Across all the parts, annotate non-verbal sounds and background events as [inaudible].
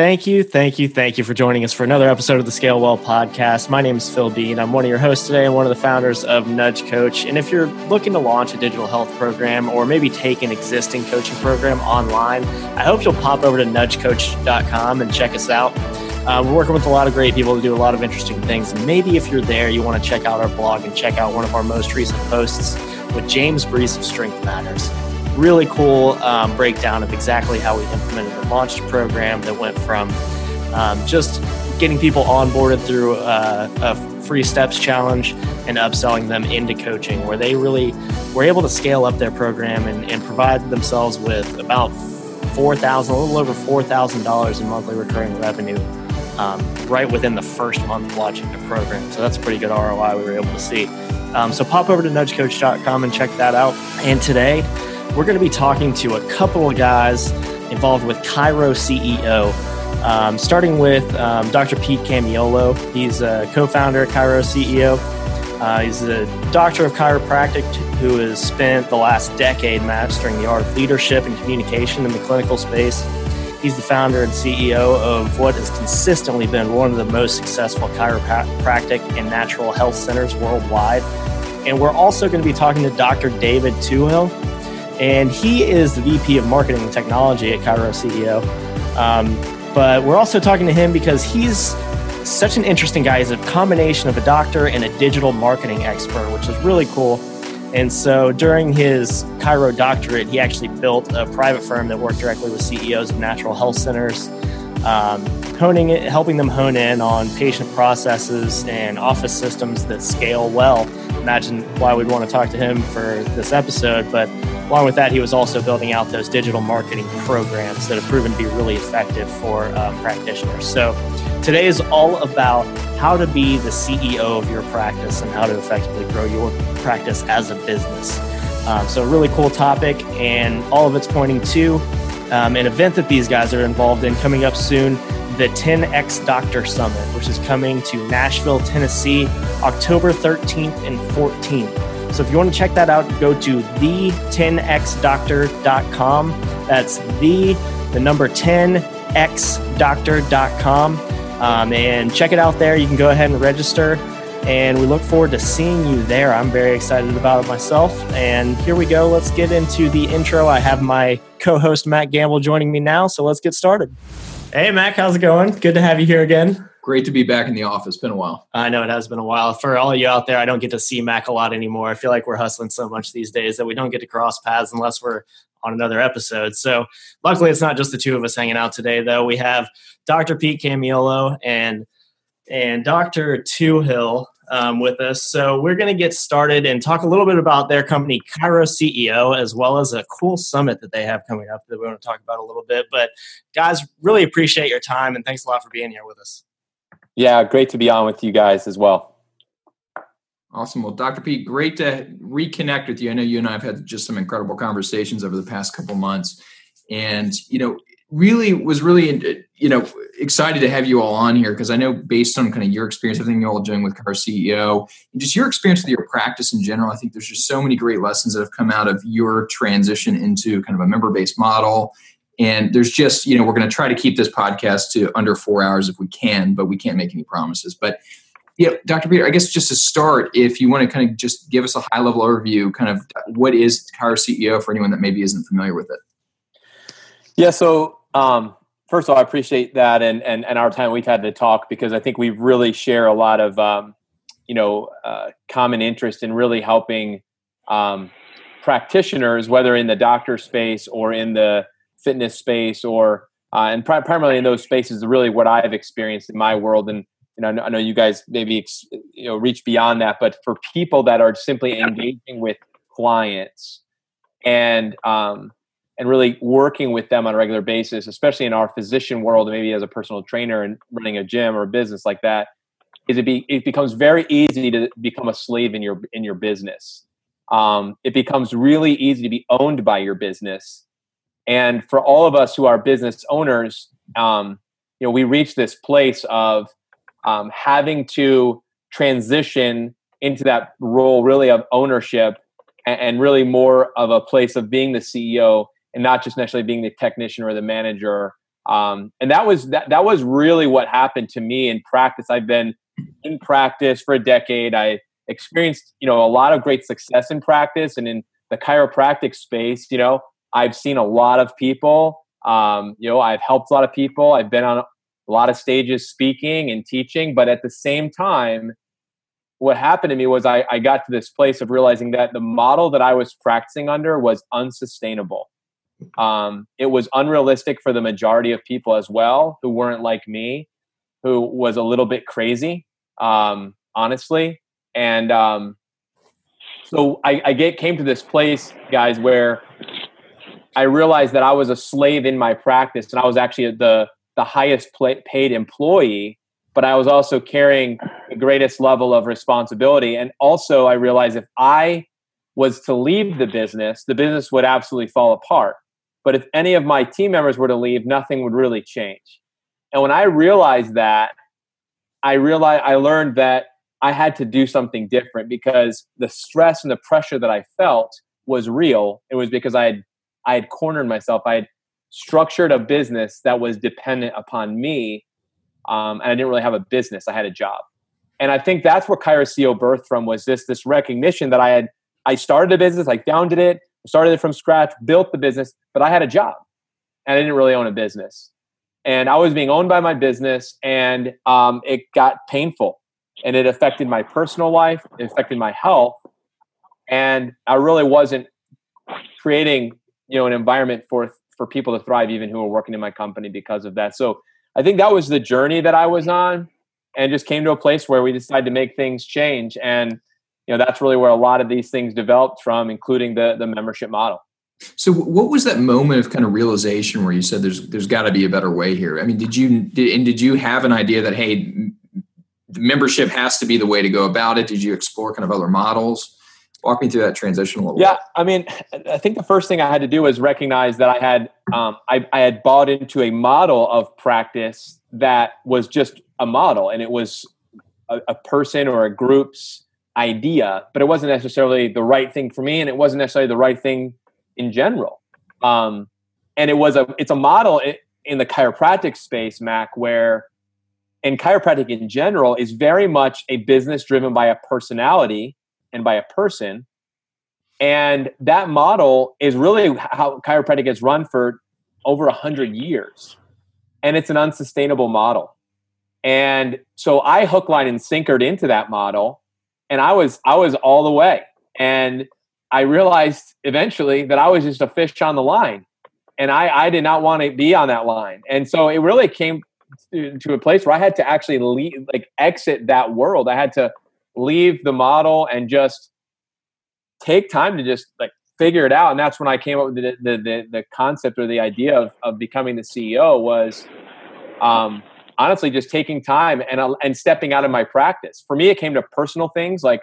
Thank you, thank you, thank you for joining us for another episode of the Scale Well podcast. My name is Phil Bean. I'm one of your hosts today and one of the founders of Nudge Coach. And if you're looking to launch a digital health program or maybe take an existing coaching program online, I hope you'll pop over to nudgecoach.com and check us out. Uh, we're working with a lot of great people to do a lot of interesting things. Maybe if you're there, you want to check out our blog and check out one of our most recent posts with James Breese of Strength Matters really cool um, breakdown of exactly how we implemented and launched a program that went from um, just getting people onboarded through uh, a free steps challenge and upselling them into coaching where they really were able to scale up their program and, and provide themselves with about 4000 a little over $4000 in monthly recurring revenue um, right within the first month of launching the program. So that's a pretty good roi we were able to see. Um, so pop over to nudgecoach.com and check that out. And today we're going to be talking to a couple of guys involved with Chiro CEO. Um, starting with um, Dr. Pete Camiolo. He's a co founder, of Chiro CEO. Uh, he's a doctor of chiropractic who has spent the last decade mastering the art of leadership and communication in the clinical space. He's the founder and CEO of what has consistently been one of the most successful chiropractic and natural health centers worldwide. And we're also going to be talking to Dr. David Tuhill and he is the VP of Marketing and Technology at Chiro CEO. Um, but we're also talking to him because he's such an interesting guy. He's a combination of a doctor and a digital marketing expert, which is really cool. And so during his Cairo doctorate, he actually built a private firm that worked directly with CEOs of natural health centers, um, honing it, helping them hone in on patient processes and office systems that scale well. Imagine why we'd want to talk to him for this episode, but Along with that, he was also building out those digital marketing programs that have proven to be really effective for uh, practitioners. So today is all about how to be the CEO of your practice and how to effectively grow your practice as a business. Um, so, a really cool topic, and all of it's pointing to um, an event that these guys are involved in coming up soon the 10X Doctor Summit, which is coming to Nashville, Tennessee, October 13th and 14th. So if you want to check that out, go to the10xdoctor.com. That's the the number 10xdoctor.com. Um, and check it out there. You can go ahead and register. And we look forward to seeing you there. I'm very excited about it myself. And here we go. Let's get into the intro. I have my co host, Mac Gambill, joining me now. So let's get started. Hey, Mac, how's it going? Good to have you here again great to be back in the office. Been a while. I know it has been a while. For all of you out there, I don't get to see Mac a lot anymore. I feel like we're hustling so much these days that we don't get to cross paths unless we're on another episode. So luckily, it's not just the two of us hanging out today, though. We have Dr. Pete Camiolo and and Dr. Tuhill um, with us. So we're going to get started and talk a little bit about their company, Chiro CEO, as well as a cool summit that they have coming up that we want to talk about a little bit. But guys, really appreciate your time and thanks a lot for being here with us. Yeah, great to be on with you guys as well. Awesome. Well, Dr. Pete, great to reconnect with you. I know you and I have had just some incredible conversations over the past couple months, and you know, really was really uh, you know excited to have you all on here because I know based on kind of your experience, everything you're all doing with Chiro CEO, and just your experience with your practice in general, I think there's just so many great lessons that have come out of your transition into kind of a member-based model and there's just, you know, we're going to try to keep this podcast to under four hours if we can, but we can't make any promises. But yeah, Dr. Peter, I guess just to start, if you want to kind of just give us a high level overview, kind of what is Chiro CEO for anyone that maybe isn't familiar with it? Yeah, so um, first of all, I appreciate that and, and, and our time we've had to talk because I think we really share a lot of, um, you know, uh, common interest in really helping um, practitioners, whether in the doctor space or in the fitness space or uh, and pri- primarily in those spaces really what I've experienced in my world. And you know, I know you guys maybe ex- you know reach beyond that, but for people that are simply engaging with clients and um, and really working with them on a regular basis, especially in our physician world, maybe as a personal trainer and running a gym or a business like that, is it be it becomes very easy to become a slave in your in your business. Um, it becomes really easy to be owned by your business and for all of us who are business owners, um, you know, we reach this place of um, having to transition into that role really of ownership and, and, really more of a place of being the CEO and not just necessarily being the technician or the manager Um, and that was that, that was really what happened to me in practice. I've been in practice for a decade. I experienced, you know, a lot of great success in practice and in the chiropractic space, you know, I've seen a lot of people. Um, you know, I've helped a lot of people. I've been on a lot of stages speaking and teaching, but at the same time, what happened to me was I, I got to this place of realizing that the model that I was practicing under was unsustainable. Um, it was unrealistic for the majority of people as well who weren't like me, who was a little bit crazy, um, honestly. And um, so I, I get came to this place, guys, where I realized that I was a slave in my practice, and I was actually the the highest paid employee, but I was also carrying the greatest level of responsibility. And also, I realized if I was to leave the business, the business would absolutely fall apart. But if any of my team members were to leave, nothing would really change. And when I realized that, I realized I learned that I had to do something different because the stress and the pressure that I felt was real. It was because I had I had cornered myself. I had structured a business that was dependent upon me, um, and I didn't really have a business. I had a job, and I think that's where Kairos birthed from was this this recognition that I had. I started a business, I founded it, started it from scratch, built the business, but I had a job, and I didn't really own a business, and I was being owned by my business, and um, it got painful and it affected my personal life, it affected my health, and I really wasn't creating you know an environment for for people to thrive, even who are working in my company because of that. So I think that was the journey that I was on, and just came to a place where we decided to make things change, and you know that's really where a lot of these things developed from, including the the membership model. So, what was that moment of kind of realization where you said, "There's there's got to be a better way here"? I mean, did you did, and did you have an idea that hey, membership has to be the way to go about it? Did you explore kind of other models? Walk me through that transition a little yeah, bit. I mean, I think the first thing I had to do was recognize that I had um, I, I had bought into a model of practice that was just a model, and it was a, a person or a group's idea, but it wasn't necessarily the right thing for me, and it wasn't necessarily the right thing in general. Um, and it was a it's a model in the chiropractic space, Mac, where and chiropractic in general is very much a business driven by a personality and by a person. And that model is really how chiropractic has run for over a hundred years. And it's an unsustainable model. And so I hook, line, and sinkered into that model. And I was I was all the way. And I realized eventually that I was just a fish on the line. And I, I did not want to be on that line. And so it really came to a place where I had to actually leave, like exit that world. I had to leave the model and just take time to just like figure it out. And that's when I came up with the the the, the concept or the idea of, of becoming the CEO was um, honestly just taking time and uh, and stepping out of my practice. For me, it came to personal things like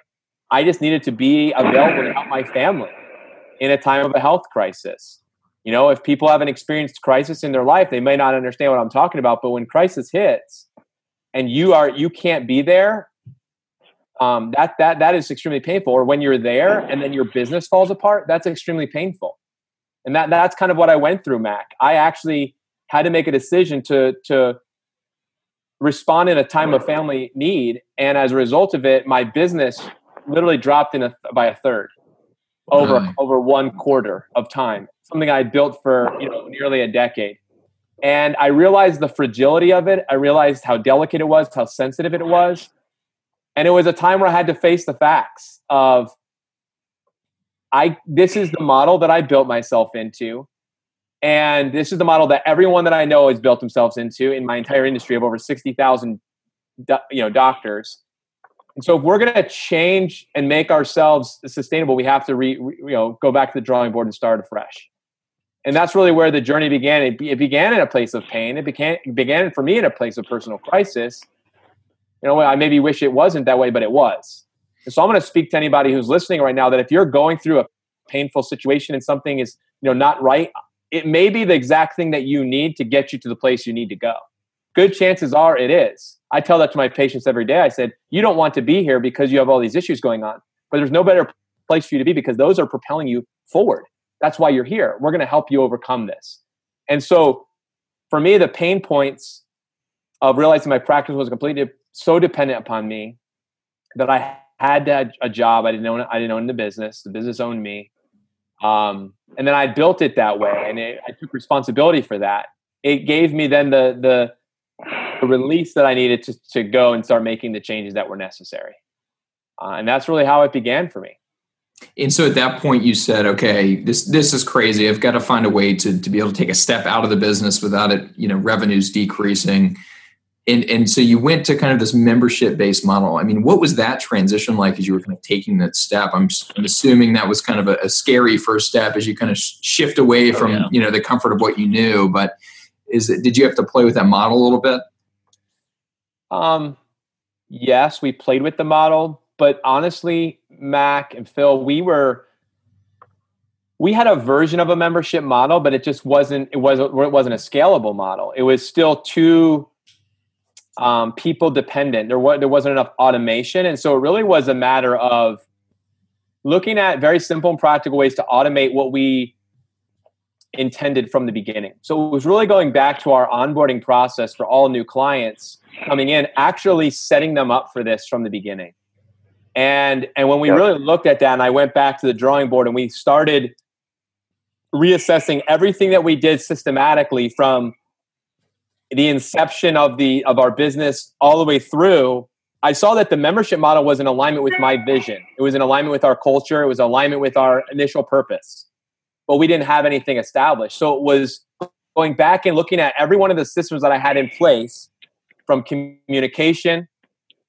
I just needed to be available to help my family in a time of a health crisis. You know, if people haven't experienced crisis in their life, they may not understand what I'm talking about. But when crisis hits and you are you can't be there, um, that that that is extremely painful. Or when you're there and then your business falls apart, that's extremely painful. And that that's kind of what I went through, Mac. I actually had to make a decision to to respond in a time of family need, and as a result of it, my business literally dropped in a, by a third over over one quarter of time something I built for you know nearly a decade. And I realized the fragility of it. I realized how delicate it was, how sensitive it was. And it was a time where I had to face the facts of I this is the model that I built myself into. And this is the model that everyone that I know has built themselves into in my entire industry of over 60,000 you know doctors. And so if we're going to change and make ourselves sustainable, we have to re, re, you know go back to the drawing board and start afresh and that's really where the journey began. It, it began in a place of pain. It began it began for me in a place of personal crisis. You know, I maybe wish it wasn't that way, but it was. And so I'm going to speak to anybody who's listening right now that if you're going through a painful situation and something is you know not right, it may be the exact thing that you need to get you to the place you need to go. Good chances are it is. I tell that to my patients every day. I said, you don't want to be here because you have all these issues going on, but there's no better place for you to be because those are propelling you forward. That's why you're here. We're going to help you overcome this. And so for me, the pain points of realizing my practice was completely so dependent upon me that I had to have a job. I didn't own I didn't own the business. The business owned me. Um, and then I built it that way, and it, I took responsibility for that. It gave me then the the, the release that I needed to to go and start making the changes that were necessary. Uh, and that's really how it began for me. And so at that point, you said, "Okay, this this is crazy. I've got to find a way to to be able to take a step out of the business without it, you know, revenues decreasing." And and so you went to kind of this membership based model. I mean what was that transition like as you were kind of taking that step? I'm, I'm assuming that was kind of a, a, scary first step as you kind of shift away oh, from yeah. you know the comfort of what you knew but is it did you have to play with that model a little bit? Um yes we played with the model but honestly mac and phil we were we had a version of a membership model but it just wasn't it wasn't it wasn't a scalable model. It was still too um, people dependent. There was there wasn't enough automation, and so it really was a matter of looking at very simple and practical ways to automate what we intended from the beginning. So it was really going back to our onboarding process for all new clients coming in, actually setting them up for this from the beginning. And and when we yep. really looked at that, and I went back to the drawing board and we started reassessing everything that we did systematically from the inception of the of our business all the way through i saw that the membership model was in alignment with my vision. It was in alignment with our culture. It was alignment with our initial purpose. But we didn't have anything established. So it was going back and looking at every one of the systems that i had in place from communication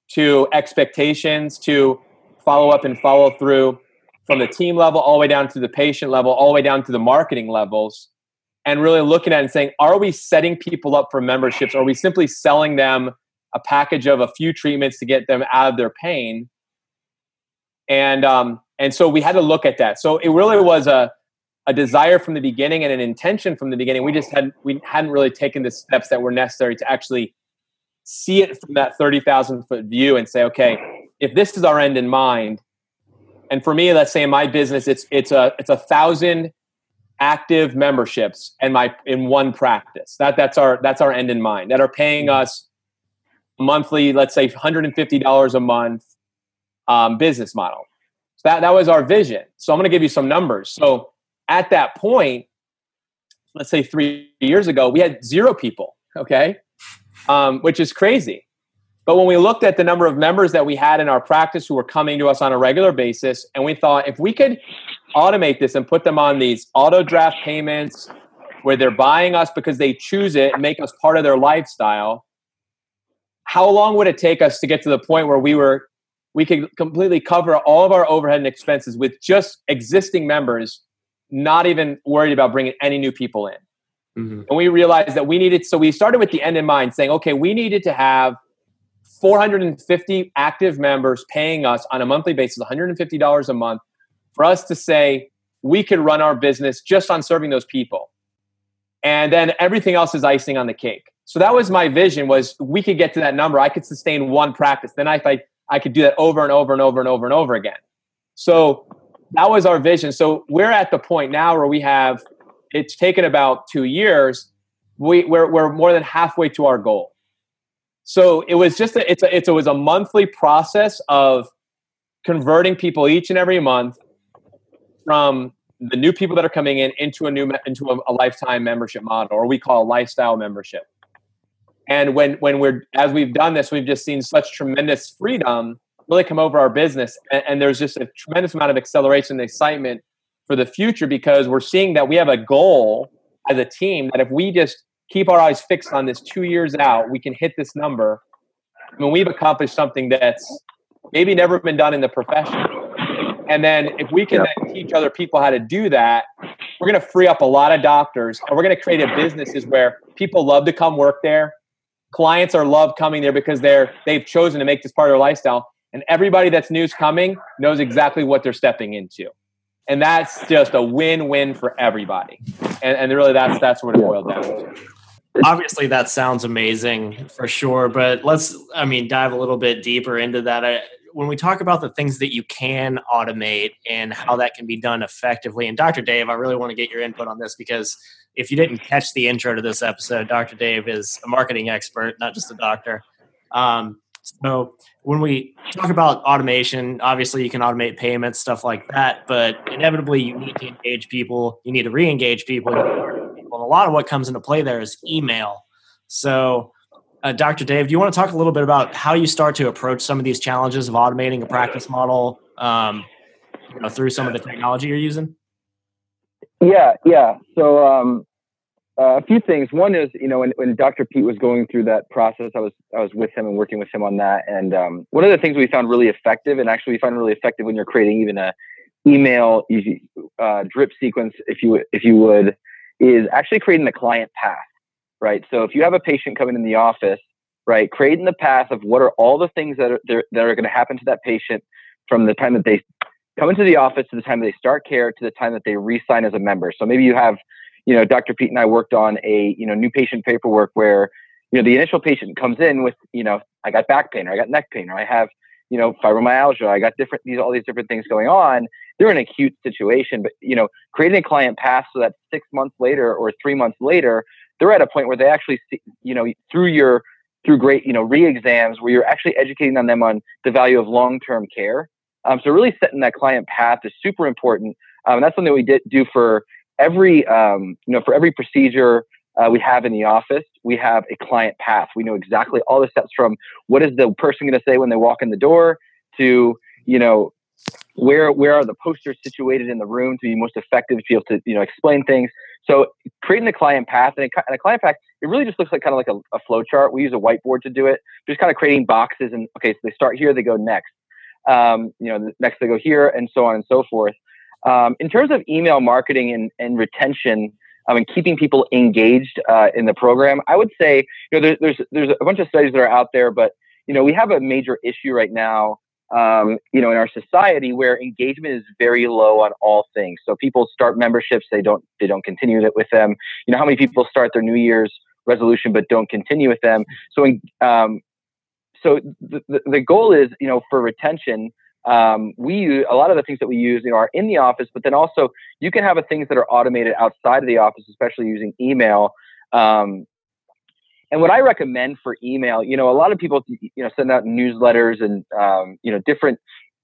to expectations to follow up and follow through from the team level all the way down to the patient level all the way down to the marketing levels and really looking at and saying, are we setting people up for memberships? Or are we simply selling them a package of a few treatments to get them out of their pain? And um, and so we had to look at that. So it really was a a desire from the beginning and an intention from the beginning. We just hadn't we hadn't really taken the steps that were necessary to actually see it from that thirty thousand foot view and say, okay, if this is our end in mind, and for me, let's say in my business, it's it's a it's a thousand active memberships in my in one practice. That that's our that's our end in mind. That are paying mm-hmm. us monthly, let's say $150 a month um, business model. So that that was our vision. So I'm going to give you some numbers. So at that point, let's say three years ago, we had zero people. Okay, um, which is crazy. But when we looked at the number of members that we had in our practice who were coming to us on a regular basis, and we thought if we could automate this and put them on these auto draft payments where they're buying us because they choose it and make us part of their lifestyle, how long would it take us to get to the point where we were we could completely cover all of our overhead and expenses with just existing members, not even worried about bringing any new people in. Mm-hmm. And we realized that we needed, so we started with the end in mind, saying, okay, we needed to have 450 active members paying us on a monthly basis $150 a month for us to say we could run our business just on serving those people. And then everything else is icing on the cake. So that was my vision was we could get to that number. I could sustain one practice. Then i thought i could do that over and over and over and over and over again. So that was our vision. So we're at the point now where we have it's taken about two years. We, we're, we're more than halfway to our goal. So it was just a, it's a, it's, it was a monthly process of converting people each and every month from the new people that are coming in into a new into a, a lifetime membership model, or we call lifestyle membership. And when when we're as we've done this, we've just seen such tremendous freedom really come over our business, and, and there's just a tremendous amount of acceleration and excitement for the future because we're seeing that we have a goal as a team that if we just keep our eyes fixed on this two years out, we can hit this number. I mean, we've accomplished something that's maybe never been done in the profession. And then if we can then teach other people how to do that, we're going to free up a lot of doctors and we're going to create a businesses where people love to come work there. Clients are love coming there because they're they've chosen to make this part of their lifestyle. And everybody that's news coming knows exactly what they're stepping into. And that's just a win-win for everybody. And, and really that's that's what it boiled down to obviously that sounds amazing for sure but let's i mean dive a little bit deeper into that I, when we talk about the things that you can automate and how that can be done effectively and dr dave i really want to get your input on this because if you didn't catch the intro to this episode, Dr. Dave is a marketing expert, not just a doctor. Um, so when we talk about automation, obviously you can automate payments, stuff like that, but inevitably you need to engage people, you need to re-engage people, people. And a lot of what comes into play there is email. So uh, Dr. Dave, do you want to talk a little bit about how you start to approach some of these challenges of automating a practice model um, you know, through some of the technology you're using? Yeah, yeah. So um, uh, a few things. One is, you know, when, when Dr. Pete was going through that process, I was I was with him and working with him on that. And um, one of the things we found really effective, and actually we find really effective when you're creating even a email uh, drip sequence, if you if you would, is actually creating the client path, right? So if you have a patient coming in the office, right, creating the path of what are all the things that are that are going to happen to that patient from the time that they come into the office to the time that they start care to the time that they re-sign as a member. So maybe you have, you know, Dr. Pete and I worked on a, you know, new patient paperwork where, you know, the initial patient comes in with, you know, I got back pain or I got neck pain or I have, you know, fibromyalgia, I got different these all these different things going on. They're in an acute situation, but you know, creating a client path so that six months later or three months later, they're at a point where they actually see, you know, through your through great, you know, re-exams where you're actually educating on them on the value of long-term care um, so really setting that client path is super important. Um, and that's something we did do for every, um, you know, for every procedure uh, we have in the office, we have a client path. We know exactly all the steps from what is the person going to say when they walk in the door to, you know, where where are the posters situated in the room to be most effective to be able to you know explain things so creating the client path and a, and a client path it really just looks like kind of like a, a flow chart we use a whiteboard to do it just kind of creating boxes and okay so they start here they go next um, you know, next they go here, and so on and so forth. Um, in terms of email marketing and, and retention um, and keeping people engaged uh, in the program, I would say you know there, there's there's a bunch of studies that are out there, but you know we have a major issue right now. Um, you know, in our society where engagement is very low on all things. So people start memberships, they don't they don't continue it with them. You know, how many people start their New Year's resolution but don't continue with them? So, um, so the, the, goal is, you know, for retention, um, we a lot of the things that we use, you know, are in the office, but then also you can have a things that are automated outside of the office, especially using email. Um, and what I recommend for email, you know, a lot of people, you know, send out newsletters and, um, you know, different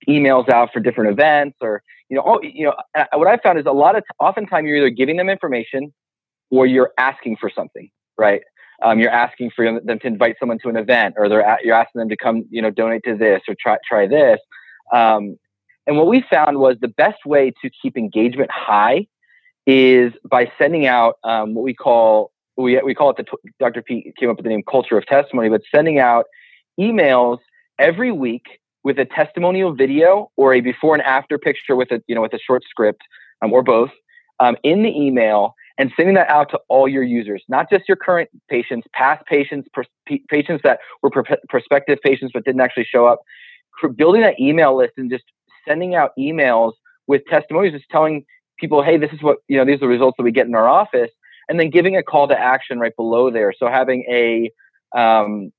emails out for different events or, you know, oh, you know, what I found is a lot of, t- oftentimes you're either giving them information or you're asking for something, right? um, you're asking for them to invite someone to an event or they're at, you're asking them to come you know donate to this or try try this um, and what we found was the best way to keep engagement high is by sending out um, what we call we, we call it the dr pete came up with the name culture of testimony but sending out emails every week with a testimonial video or a before and after picture with a you know with a short script um, or both um, in the email and sending that out to all your users, not just your current patients, past patients, patients that were pr- prospective patients but didn't actually show up. Building that email list and just sending out emails with testimonies, just telling people, hey, this is what, you know, these are the results that we get in our office, and then giving a call to action right below there. So having a, um,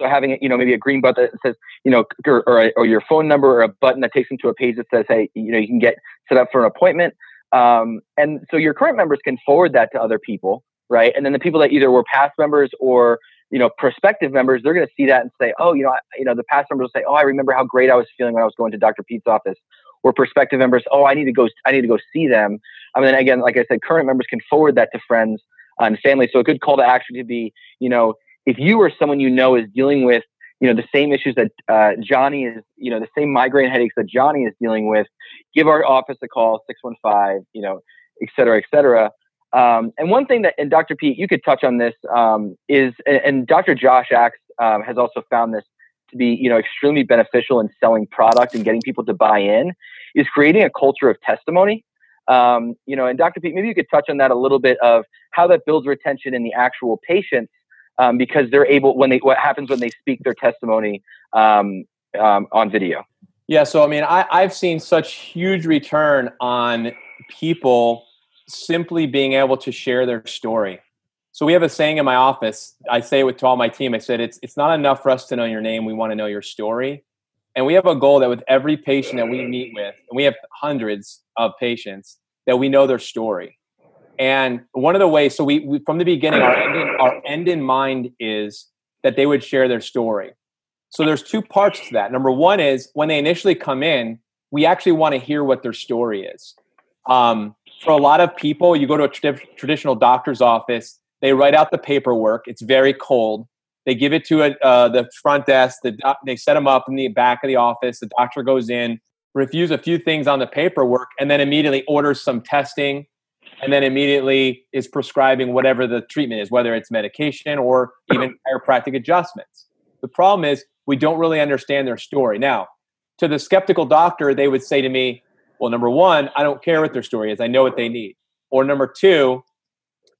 so having you know maybe a green button that says you know or, or, or, your phone number or a button that takes them to a page that says hey you know you can get set up for an appointment um, and so your current members can forward that to other people, right? And then the people that either were past members or you know prospective members, they're going to see that and say, oh, you know, I, you know, the past members will say, oh, I remember how great I was feeling when I was going to Dr. Pete's office. Or prospective members, oh, I need to go, I need to go see them. I mean, again, like I said, current members can forward that to friends and family. So a good call to action to be, you know, if you or someone you know is dealing with you know the same issues that uh, Johnny is, you know, the same migraine headaches that Johnny is dealing with, give our office a call, 615, you know, et cetera, et cetera. Um, and one thing that, and Dr. Pete, you could touch on this, um, is, and Dr. Josh Axe um, has also found this to be, you know, extremely beneficial in selling product and getting people to buy in, is creating a culture of testimony. Um, you know, and Dr. Pete, maybe you could touch on that a little bit of how that builds retention in the actual patients um, because they're able when they what happens when they speak their testimony um, um, on video. Yeah, so I mean, I, I've seen such huge return on people simply being able to share their story. So we have a saying in my office. I say it to all my team. I said it's it's not enough for us to know your name. We want to know your story. And we have a goal that with every patient that we meet with, and we have hundreds of patients, that we know their story. And one of the ways, so we, we from the beginning, our end, in, our end in mind is that they would share their story. So there's two parts to that. Number one is when they initially come in, we actually want to hear what their story is. Um, for a lot of people, you go to a tra- traditional doctor's office, they write out the paperwork. It's very cold. They give it to a, uh, the front desk. The doc- they set them up in the back of the office. The doctor goes in, reviews a few things on the paperwork, and then immediately orders some testing, and then immediately is prescribing whatever the treatment is, whether it's medication or even [coughs] chiropractic adjustments. The problem is we don't really understand their story. Now, to the skeptical doctor, they would say to me, well, number one, I don't care what their story is. I know what they need. Or number two,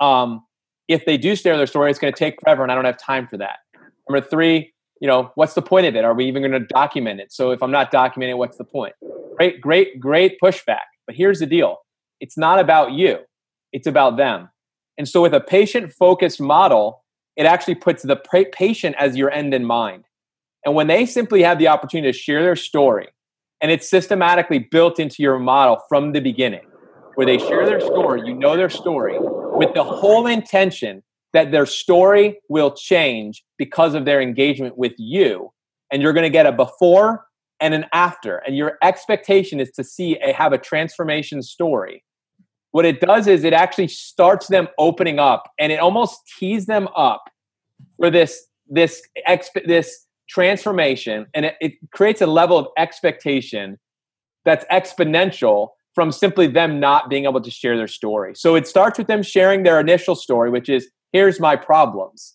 um, if they do share their story, it's going to take forever and I don't have time for that. Number three, you know, what's the point of it? Are we even going to document it? So if I'm not documenting, what's the point? Great, great, great pushback. But here's the deal it's not about you, it's about them. And so with a patient focused model, it actually puts the patient as your end in mind. And when they simply have the opportunity to share their story, and it's systematically built into your model from the beginning, where they share their story, you know their story, with the whole intention that their story will change because of their engagement with you. And you're going to get a before and an after. And your expectation is to see a, have a transformation story. What it does is it actually starts them opening up and it almost tees them up for this this exp- this transformation and it, it creates a level of expectation that's exponential from simply them not being able to share their story. So it starts with them sharing their initial story, which is here's my problems.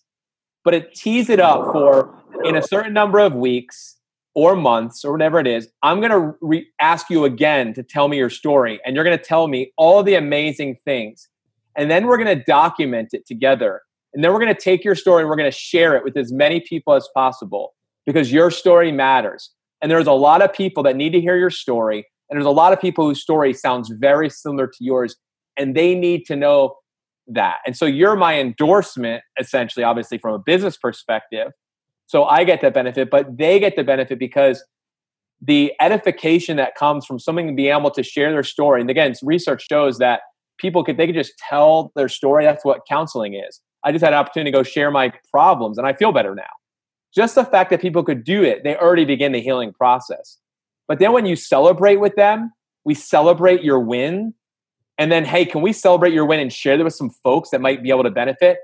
But it tees it up for in a certain number of weeks or months or whatever it is, I'm going to re- ask you again to tell me your story. And you're going to tell me all the amazing things. And then we're going to document it together. And then we're going to take your story and we're going to share it with as many people as possible because your story matters. And there's a lot of people that need to hear your story. And there's a lot of people whose story sounds very similar to yours. And they need to know that. And so you're my endorsement, essentially, obviously, from a business perspective. So I get that benefit, but they get the benefit because the edification that comes from someone being able to share their story. And again, research shows that people could they could just tell their story. That's what counseling is. I just had an opportunity to go share my problems and I feel better now. Just the fact that people could do it, they already begin the healing process. But then when you celebrate with them, we celebrate your win and then, hey, can we celebrate your win and share that with some folks that might be able to benefit?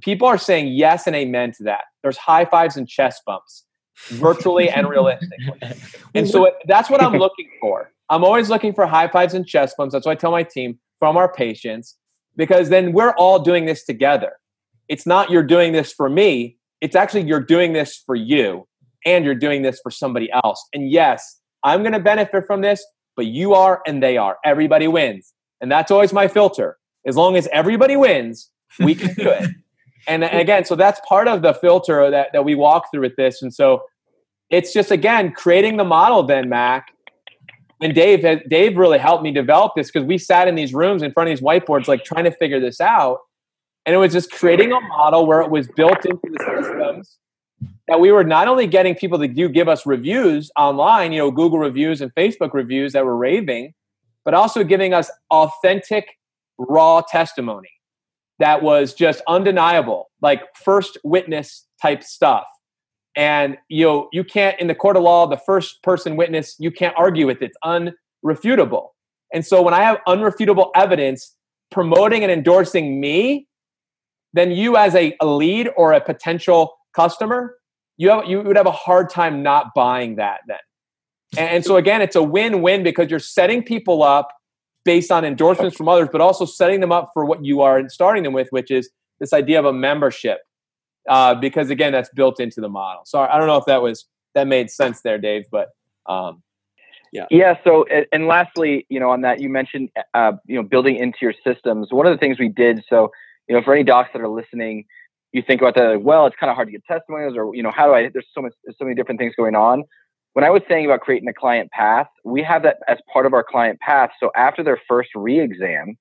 People are saying yes and amen to that. There's high fives and chest bumps, virtually and realistically. [laughs] And so that's what I'm looking for. I'm always looking for high fives and chest bumps. That's what I tell my team from our patients, because then we're all doing this together. It's not you're doing this for me, it's actually you're doing this for you and you're doing this for somebody else. And yes, I'm going to benefit from this, but you are and they are. Everybody wins. And that's always my filter. As long as everybody wins, we can do it. [laughs] and again, so that's part of the filter that, that we walk through with this. And so it's just, again, creating the model then, Mac. And Dave, eh, Dave really helped me develop this because we sat in these rooms in front of these whiteboards, like trying to figure this out. And it was just creating a model where it was built into the systems that we were not only getting people to do give us reviews online, you know, Google reviews and Facebook reviews that were raving, but also giving us authentic, raw testimony that was just undeniable, like first witness type stuff. And you know, you can't in the court of law, the first person witness, you can't argue with it. It's unrefutable. And so when I have unrefutable evidence promoting and endorsing me, then you as a, a lead or a potential customer, you have you would have a hard time not buying that then. And so again, it's a win-win because you're setting people up based on endorsements from others, but also setting them up for what you are starting them with, which is this idea of a membership. Uh, because again, that's built into the model. So I don't know if that was that made sense there, Dave, but um, yeah. Yeah. So and lastly, you know, on that you mentioned uh, you know building into your systems. One of the things we did. So you know, for any docs that are listening, you think about that. Well, it's kind of hard to get testimonials, or you know, how do I? There's so much, there's so many different things going on when I was saying about creating a client path, we have that as part of our client path. So after their first re-exam,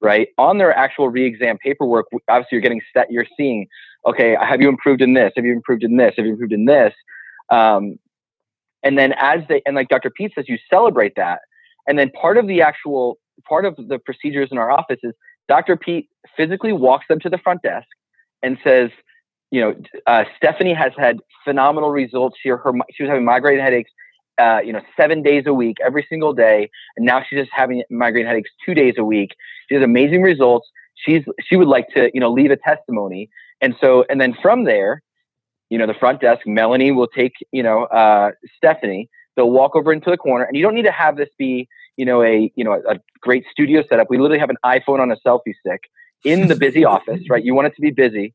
right, on their actual re-exam paperwork, obviously you're getting set, you're seeing, okay, have you improved in this? Have you improved in this? Have you improved in this? Um, and then as they, and like Dr. Pete says, you celebrate that. And then part of the actual, part of the procedures in our office is Dr. Pete physically walks them to the front desk and says, you know, uh, Stephanie has had phenomenal results here. Her she was having migraine headaches, uh, you know, seven days a week, every single day, and now she's just having migraine headaches two days a week. She has amazing results. She's she would like to you know leave a testimony, and so and then from there, you know, the front desk, Melanie will take you know uh, Stephanie. They'll walk over into the corner, and you don't need to have this be you know a you know a, a great studio setup. We literally have an iPhone on a selfie stick in the busy [laughs] office, right? You want it to be busy.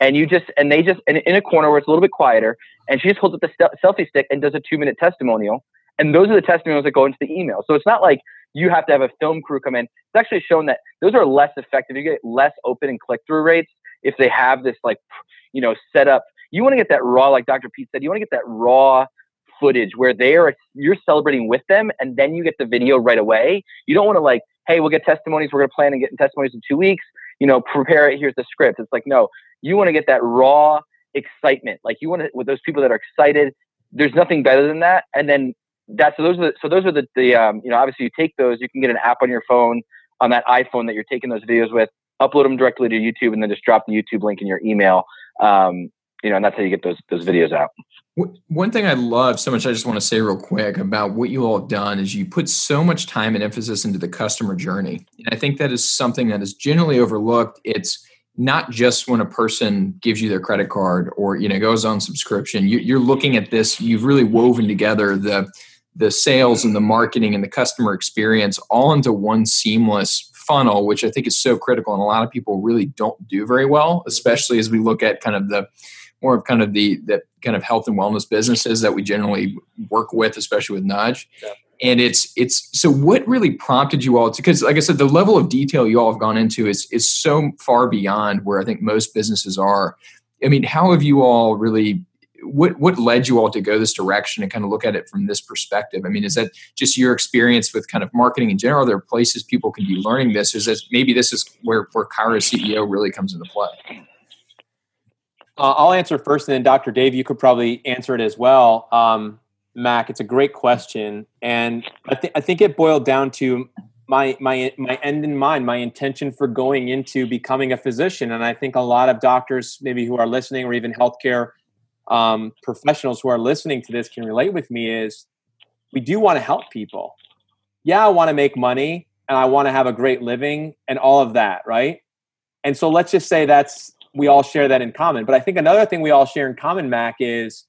And you just and they just in, in a corner where it's a little bit quieter and she just holds up the st- selfie stick and does a two minute testimonial. And those are the testimonials that go into the email. So it's not like you have to have a film crew come in. It's actually shown that those are less effective. You get less open and click through rates if they have this like you know set up. You want to get that raw like dr pete said you want to get that raw footage where they are you're celebrating with them and then you get the video right away. You don't want to like hey we'll get testimonies we're going to plan on getting testimonies in two weeks you know prepare it here's the script it's like no you want to get that raw excitement. Like you want to with those people that are excited. There's nothing better than that. And then that's so those are the, so those are the the um, you know obviously you take those you can get an app on your phone on that iPhone that you're taking those videos with upload them directly to YouTube and then just drop the YouTube link in your email um, you know and that's how you get those those videos out one thing I love so much, I just want to say real quick about what you all have done is you put so much time and emphasis into the customer journey. And I think that is something that is generally overlooked. It's not just when a person gives you their credit card or you know goes on subscription you, are looking at this you've really woven together the the sales and the marketing and the customer experience all into one seamless funnel which i think is so critical and a lot of people really don't do very well especially as we look at kind of the more of kind of the the kind of health and wellness businesses that we generally work with especially with nudge. Yeah. And it's it's so what really prompted you all to because like i said the level of detail you all have gone into is is so far beyond where i think most businesses are. I mean how have you all really what what led you all to go this direction and kind of look at it from this perspective? I mean is that just your experience with kind of marketing in general? Are there places people can be learning this? Is that maybe this is where where Chiro ceo really comes into play uh, i'll answer first and then dr dave you could probably answer it as well um, Mac, it's a great question, and I think I think it boiled down to my my my end in mind, my intention for going into becoming a physician. And I think a lot of doctors, maybe who are listening, or even healthcare um, professionals who are listening to this, can relate with me. Is we do want to help people. Yeah, I want to make money, and I want to have a great living, and all of that, right? And so let's just say that's we all share that in common. But I think another thing we all share in common, Mac, is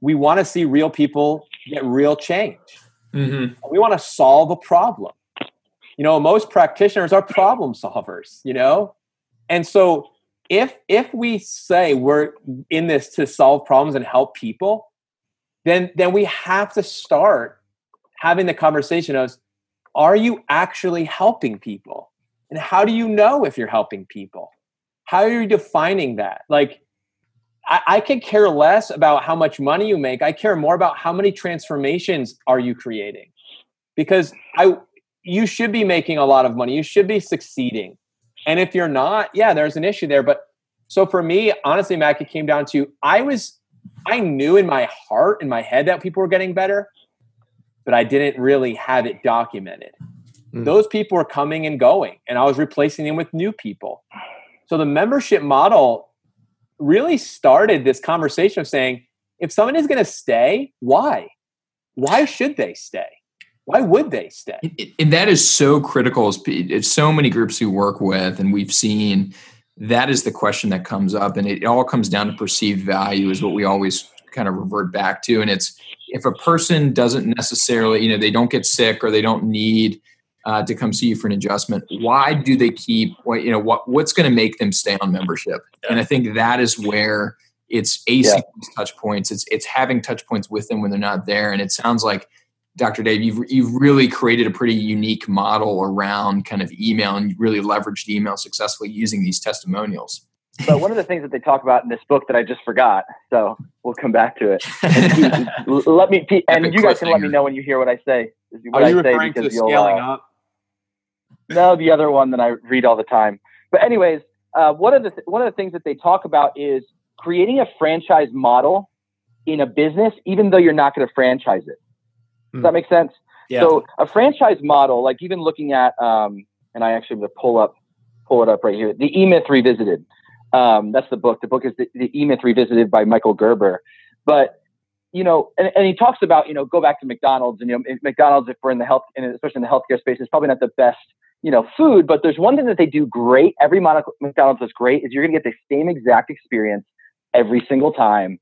we want to see real people get real change. Mm-hmm. We want to solve a problem. You know, most practitioners are problem solvers, you know? And so if if we say we're in this to solve problems and help people, then then we have to start having the conversation of are you actually helping people? And how do you know if you're helping people? How are you defining that? Like I, I can care less about how much money you make. I care more about how many transformations are you creating. Because I you should be making a lot of money. You should be succeeding. And if you're not, yeah, there's an issue there. But so for me, honestly, Mac, it came down to I was I knew in my heart, in my head that people were getting better, but I didn't really have it documented. Mm. Those people were coming and going, and I was replacing them with new people. So the membership model really started this conversation of saying, if someone is going to stay, why? Why should they stay? Why would they stay? And that is so critical. It's so many groups we work with, and we've seen that is the question that comes up, and it all comes down to perceived value, is what we always kind of revert back to. And it's if a person doesn't necessarily, you know, they don't get sick or they don't need uh, to come see you for an adjustment why do they keep what you know what what's going to make them stay on membership yeah. and i think that is where it's asynchronous yeah. touch points it's it's having touch points with them when they're not there and it sounds like dr dave you've, you've really created a pretty unique model around kind of email and you really leveraged email successfully using these testimonials but one of the things that they talk about in this book that I just forgot, so we'll come back to it. [laughs] let me, and you guys can let me know when you hear what I say. What Are you I referring to scaling uh, up? No, the other one that I read all the time. But anyways, uh, one of the th- one of the things that they talk about is creating a franchise model in a business, even though you're not going to franchise it. Does that hmm. make sense? Yeah. So a franchise model, like even looking at, um, and I actually going to pull up pull it up right here. The E Myth Revisited. Um, that's the book. The book is the, the E Myth Revisited by Michael Gerber. But you know, and, and he talks about you know go back to McDonald's and you know McDonald's if we're in the health and especially in the healthcare space is probably not the best you know food, but there's one thing that they do great. Every McDonald's does great is you're going to get the same exact experience every single time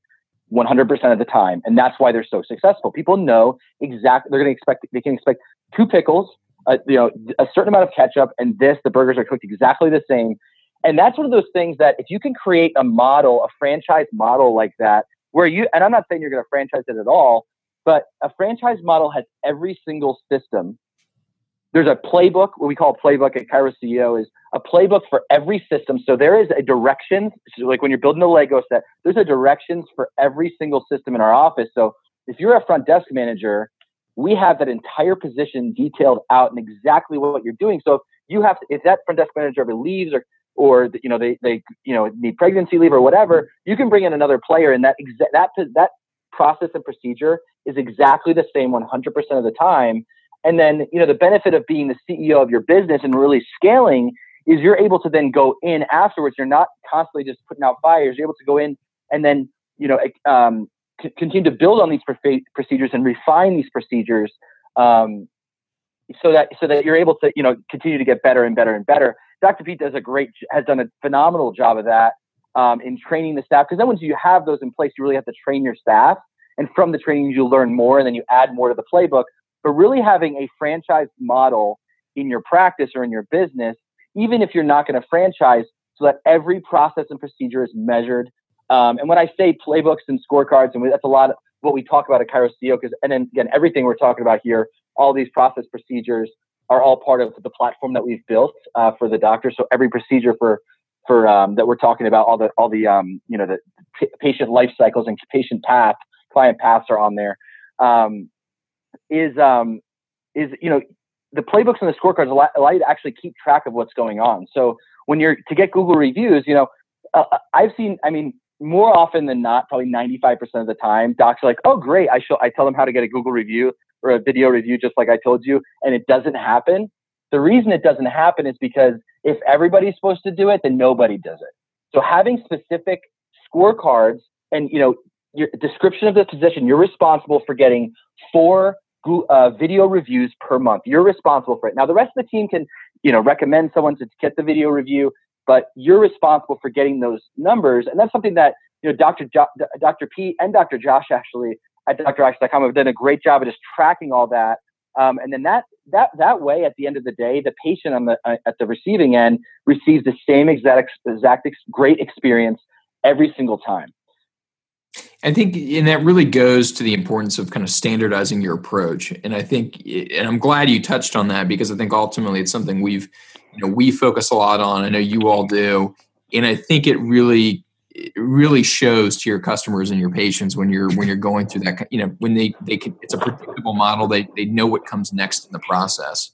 100% of the time and that's why they're so successful people know exactly they're going to expect they can expect two pickles uh, you know a certain amount of ketchup and this the burgers are cooked exactly the same and that's one of those things that if you can create a model a franchise model like that where you and i'm not saying you're going to franchise it at all but a franchise model has every single system there's a playbook what we call a playbook at Chiro CEO is a playbook for every system. So there is a directions so like when you're building a lego set there's a directions for every single system in our office. So if you're a front desk manager we have that entire position detailed out and exactly what you're doing. So if you have to, if that front desk manager ever leaves or or you know they they you know need pregnancy leave or whatever, you can bring in another player, and that exa- that that process and procedure is exactly the same 100% of the time. And then you know the benefit of being the CEO of your business and really scaling is you're able to then go in afterwards. You're not constantly just putting out fires. You're able to go in and then you know um, c- continue to build on these procedures and refine these procedures. Um, so that so that you're able to you know continue to get better and better and better. Dr. Pete does a great has done a phenomenal job of that um, in training the staff because then once you have those in place, you really have to train your staff, and from the training you learn more, and then you add more to the playbook. But really having a franchise model in your practice or in your business, even if you're not going to franchise, so that every process and procedure is measured. Um, and when I say playbooks and scorecards, and we, that's a lot of what we talk about at Kairos CEO, because and then again everything we're talking about here all these process procedures are all part of the platform that we've built uh, for the doctor. So every procedure for for um, that we're talking about, all the all the um, you know the p- patient life cycles and patient path, client paths are on there. Um, is um, is you know the playbooks and the scorecards allow, you to actually keep track of what's going on. So when you're to get Google reviews, you know uh, I've seen, I mean, more often than not, probably 95% of the time, docs are like, "Oh, great! I show I tell them how to get a Google review or a video review, just like I told you, and it doesn't happen, the reason it doesn't happen is because if everybody's supposed to do it, then nobody does it. So having specific scorecards and you know your description of the position, you're responsible for getting four uh, video reviews per month. You're responsible for it. Now the rest of the team can you know recommend someone to get the video review, but you're responsible for getting those numbers, and that's something that you know Dr. Jo- Dr. P and Dr. Josh actually at DrAxe.com have done a great job of just tracking all that. Um, and then that that that way, at the end of the day, the patient on the uh, at the receiving end receives the same exact exact ex- great experience every single time. I think, and that really goes to the importance of kind of standardizing your approach. And I think, and I'm glad you touched on that because I think ultimately it's something we've, you know, we focus a lot on. I know you all do, and I think it really it really shows to your customers and your patients when you're when you're going through that you know when they they can it's a predictable model they they know what comes next in the process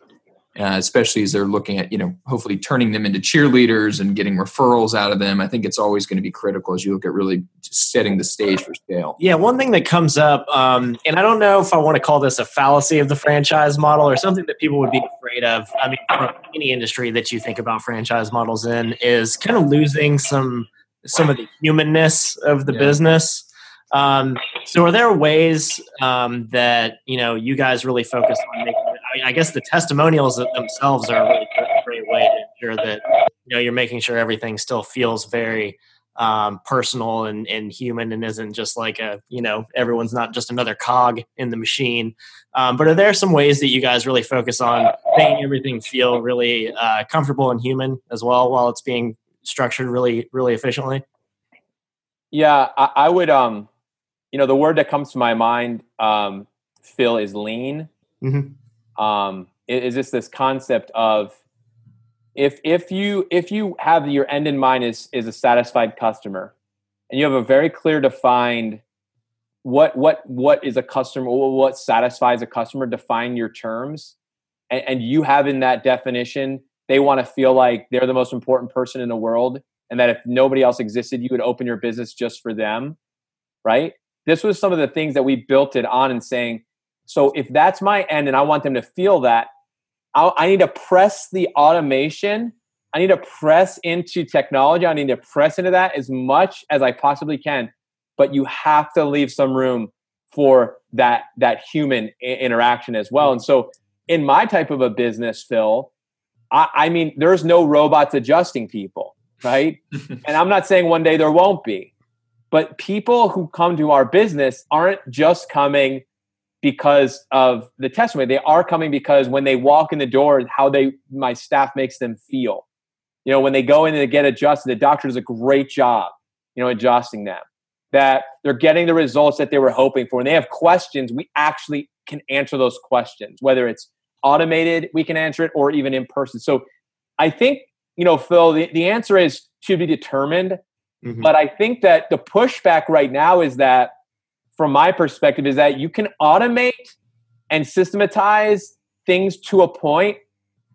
uh, especially as they're looking at you know hopefully turning them into cheerleaders and getting referrals out of them i think it's always going to be critical as you look at really setting the stage for scale yeah one thing that comes up um, and i don't know if i want to call this a fallacy of the franchise model or something that people would be afraid of i mean from any industry that you think about franchise models in is kind of losing some some of the humanness of the yeah. business. Um, so, are there ways um, that you know you guys really focus on making? I, mean, I guess the testimonials themselves are a really great way to ensure that you know you're making sure everything still feels very um, personal and, and human and isn't just like a you know everyone's not just another cog in the machine um, but are there some ways that you guys really focus on making everything feel really uh, comfortable and human as well while it's being structured really really efficiently? Yeah, I, I would. Um, you know, the word that comes to my mind, um, Phil, is lean. Mm-hmm. Um, is this this concept of if if you if you have your end in mind is is a satisfied customer, and you have a very clear defined what what what is a customer what satisfies a customer define your terms. And, and you have in that definition they want to feel like they're the most important person in the world and that if nobody else existed you would open your business just for them right? This was some of the things that we built it on and saying so if that's my end and i want them to feel that I'll, i need to press the automation I need to press into technology. I need to press into that as much as I possibly can. But you have to leave some room for that that human interaction as well. And so, in my type of a business, Phil, I, I mean, there's no robots adjusting people, right? [laughs] and I'm not saying one day there won't be, but people who come to our business aren't just coming because of the testimony. They are coming because when they walk in the door, how they my staff makes them feel. You know, when they go in and get adjusted, the doctor does a great job, you know, adjusting them. That they're getting the results that they were hoping for. And they have questions, we actually can answer those questions, whether it's automated, we can answer it, or even in person. So I think, you know, Phil, the, the answer is to be determined. Mm-hmm. But I think that the pushback right now is that, from my perspective, is that you can automate and systematize things to a point.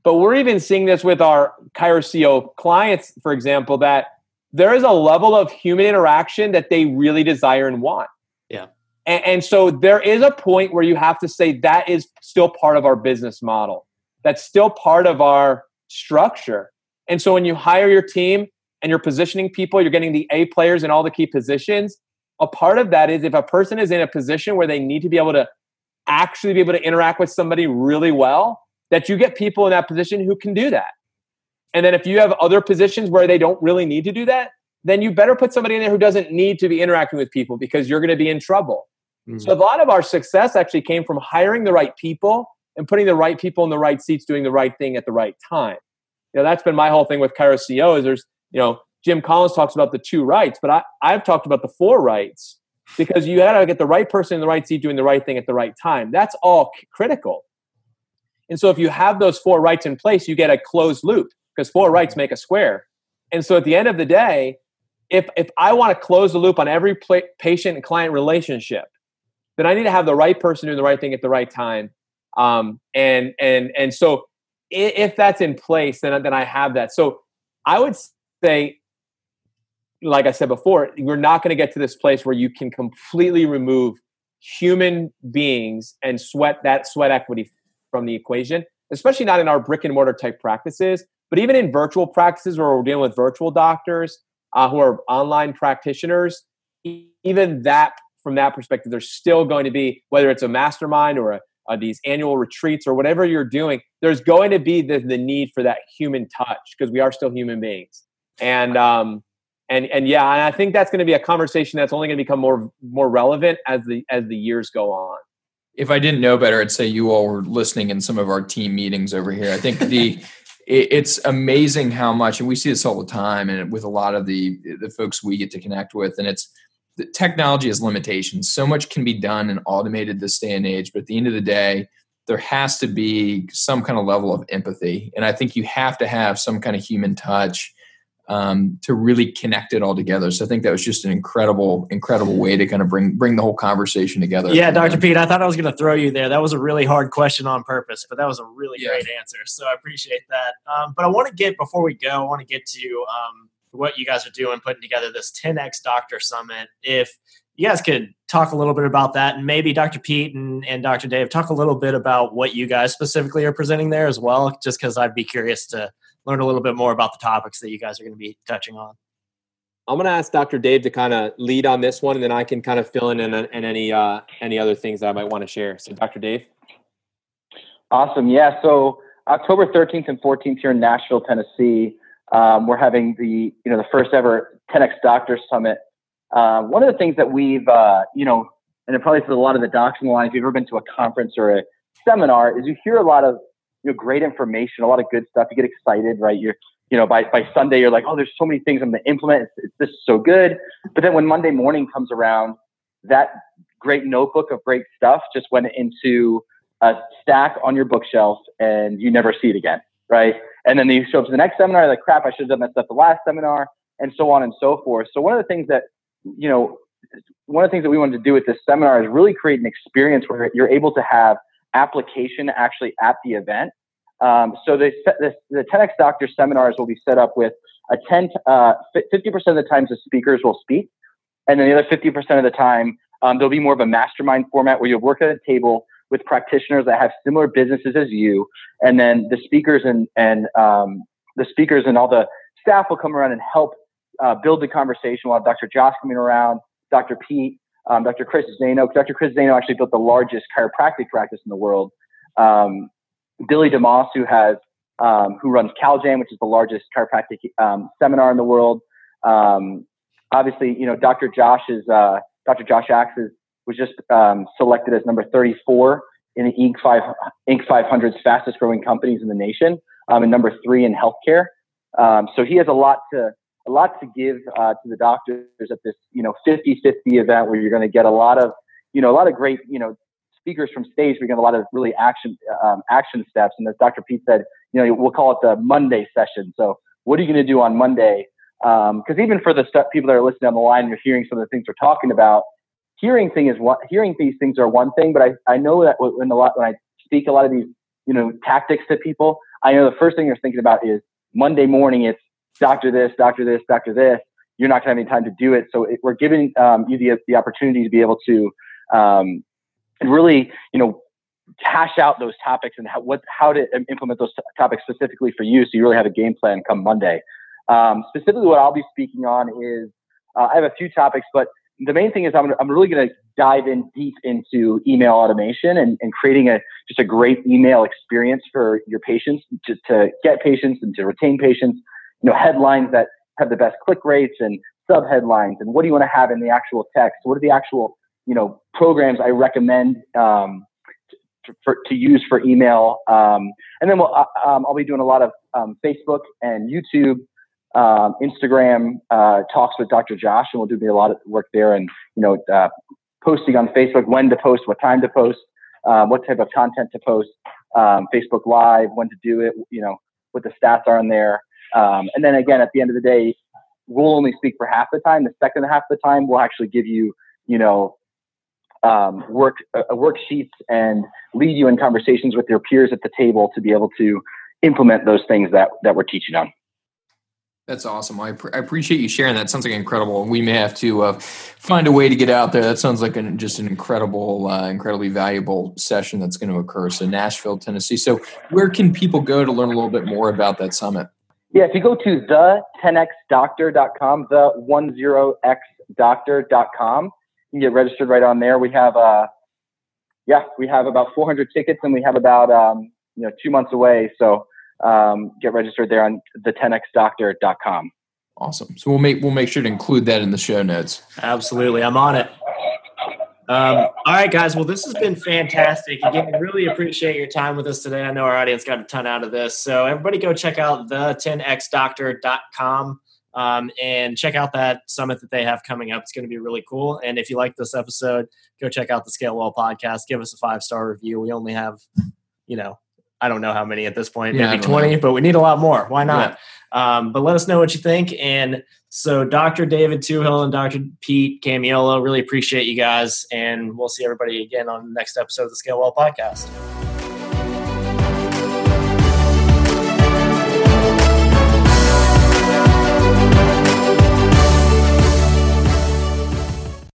But we're even seeing this with our Chiro CEO clients, for example, that there is a level of human interaction that they really desire and want. Yeah. And, and, so there is a point where you have to say that is still part of our business model. That's still part of our structure. And so when you hire your team and you're positioning people, you're getting the A players in all the key positions. A part of that is if a person is in a position where they need to be able to actually be able to interact with somebody really well, that you get people in that position who can do that. And then if you have other positions where they don't really need to do that, then you better put somebody in there who doesn't need to be interacting with people because you're going to be in trouble. Mm-hmm. So a lot of our success actually came from hiring the right people and putting the right people in the right seats doing the right thing at the right time. You know, that's been my whole thing with Chiro CEO is there's, you know, Jim Collins talks about the two rights, but I, I've talked about the four rights because you got to get the right person in the right seat doing the right thing at the right time. That's all critical. And so if you have those four rights in place, you get a closed loop because four rights make a square. And so at the end of the day, if if I want to close the loop on every patient and client relationship, then I need to have the right person doing the right thing at the right time. Um, and and and so if that's in place, then then I have that. So I would say, like I said before, we're not going to get to this place where you can completely remove human beings and sweat that sweat equity from the equation, especially not in our brick and mortar type practices, but even in virtual practices where we're dealing with virtual doctors uh, who are online practitioners. Even that from that perspective, there's still going to be, whether it's a mastermind or a, uh, these annual retreats or whatever you're doing, there's going to be the, the need for that human touch because we are still human beings. And, um, and, and yeah, and I think that's going to be a conversation that's only going to become more, more relevant as the, as the years go on. If I didn't know better, I'd say you all were listening in some of our team meetings over here. I think the, [laughs] it's amazing how much, and we see this all the time, and with a lot of the the folks we get to connect with, and it's the technology has limitations. So much can be done and automated this day and age, but at the end of the day, there has to be some kind of level of empathy. And I think you have to have some kind of human touch um, to really connect it all together. So I think that was just an incredible, incredible way to kind of bring bring the whole conversation together. Yeah, Dr. Pete, I thought I was going to throw you there. That was a really hard question on purpose, but that was a really yeah. great answer. So I appreciate that. Um, but I want to get before we go, I want to get to um, what you guys are doing, putting together this 10x Doctor Summit. If you guys could talk a little bit about that, and maybe Dr. Pete and, and Dr. Dave talk a little bit about what you guys specifically are presenting there as well, just because I'd be curious to learn a little bit more about the topics that you guys are going to be touching on. I'm going to ask Dr. Dave to kind of lead on this one, and then I can kind of fill in and, and any uh, any other things that I might want to share. So, Dr. Dave. Awesome. Yeah. So October 13th and 14th here in Nashville, Tennessee. Um, we're having the you know the first ever 10x Doctor Summit. Uh, one of the things that we've uh, you know, and it probably for a lot of the docs in the line, if you've ever been to a conference or a seminar, is you hear a lot of you know great information, a lot of good stuff. You get excited, right? You're you know by by Sunday you're like, oh, there's so many things I'm going to implement. It's, it's, this is so good. But then when Monday morning comes around, that great notebook of great stuff just went into a stack on your bookshelf, and you never see it again, right? And then you show up to the next seminar, like, crap, I should have done that stuff the last seminar, and so on and so forth. So one of the things that, you know, one of the things that we wanted to do with this seminar is really create an experience where you're able to have application actually at the event. Um, so the, the, the 10x Doctor seminars will be set up with a 10, uh, 50% of the times the speakers will speak. And then the other 50% of the time, um, there'll be more of a mastermind format where you'll work at a table with practitioners that have similar businesses as you, and then the speakers and and um, the speakers and all the staff will come around and help uh, build the conversation. Have Dr. Josh coming around, Dr. Pete, um, Dr. Chris Zaino. Dr. Chris Zaino actually built the largest chiropractic practice in the world. Um, Billy DeMoss, who has um, who runs CalJam, which is the largest chiropractic um, seminar in the world. Um, obviously, you know, Dr. Josh is uh, Dr. Josh Axe is, was just um, selected as number 34 in the Inc. 5 Inc. 500's fastest growing companies in the nation, and number three in healthcare. So he has a lot to a lot to give uh, to the doctors at this you know 50-50 event where you're going to get a lot of you know a lot of great you know speakers from stage. We're going get a lot of really action um, action steps, and as Dr. Pete said, you know we'll call it the Monday session. So what are you going to do on Monday? Because um, even for the st- people that are listening on the line, you're hearing some of the things we're talking about. Hearing thing is what hearing these things are one thing, but I, I know that when a lot when I speak a lot of these you know tactics to people, I know the first thing they're thinking about is Monday morning. It's doctor this, doctor this, doctor this. You're not going to have any time to do it. So it, we're giving um, you the, the opportunity to be able to um, really, you know, hash out those topics and how, what, how to implement those t- topics specifically for you. So you really have a game plan come Monday. Um, specifically, what I'll be speaking on is uh, I have a few topics, but the main thing is I'm, I'm really going to dive in deep into email automation and, and creating a just a great email experience for your patients to, to get patients and to retain patients. You know, headlines that have the best click rates and sub headlines, and what do you want to have in the actual text? What are the actual you know programs I recommend um, to, for, to use for email? Um, and then we'll, uh, um, I'll be doing a lot of um, Facebook and YouTube um, Instagram uh, talks with Dr. Josh, and we'll do a lot of work there, and you know, uh, posting on Facebook, when to post, what time to post, uh, what type of content to post, um, Facebook Live, when to do it, you know, what the stats are in there, um, and then again, at the end of the day, we'll only speak for half the time. The second half of the time, we'll actually give you, you know, um, work uh, worksheets and lead you in conversations with your peers at the table to be able to implement those things that that we're teaching on. That's awesome. I, I, appreciate you sharing that. Sounds like incredible. We may have to uh, find a way to get out there. That sounds like an, just an incredible, uh, incredibly valuable session that's going to occur. So, Nashville, Tennessee. So, where can people go to learn a little bit more about that summit? Yeah, if you go to the 10xdoctor.com, the 10xdoctor.com, you can get registered right on there. We have, uh, yeah, we have about 400 tickets and we have about, um, you know, two months away. So, um, get registered there on the 10xdoctor.com. Awesome. So we'll make we'll make sure to include that in the show notes. Absolutely, I'm on it. Um, all right, guys. Well, this has been fantastic. Again, really appreciate your time with us today. I know our audience got a ton out of this. So everybody go check out the 10xdoctor.com um, and check out that summit that they have coming up. It's going to be really cool. And if you like this episode, go check out the Scale Well podcast. Give us a five star review. We only have, you know, I don't know how many at this point, yeah, maybe 20, know. but we need a lot more. Why not? Yeah. Um, but let us know what you think. And so, Dr. David Tuhill and Dr. Pete Camiolo, really appreciate you guys. And we'll see everybody again on the next episode of the Scale Well podcast.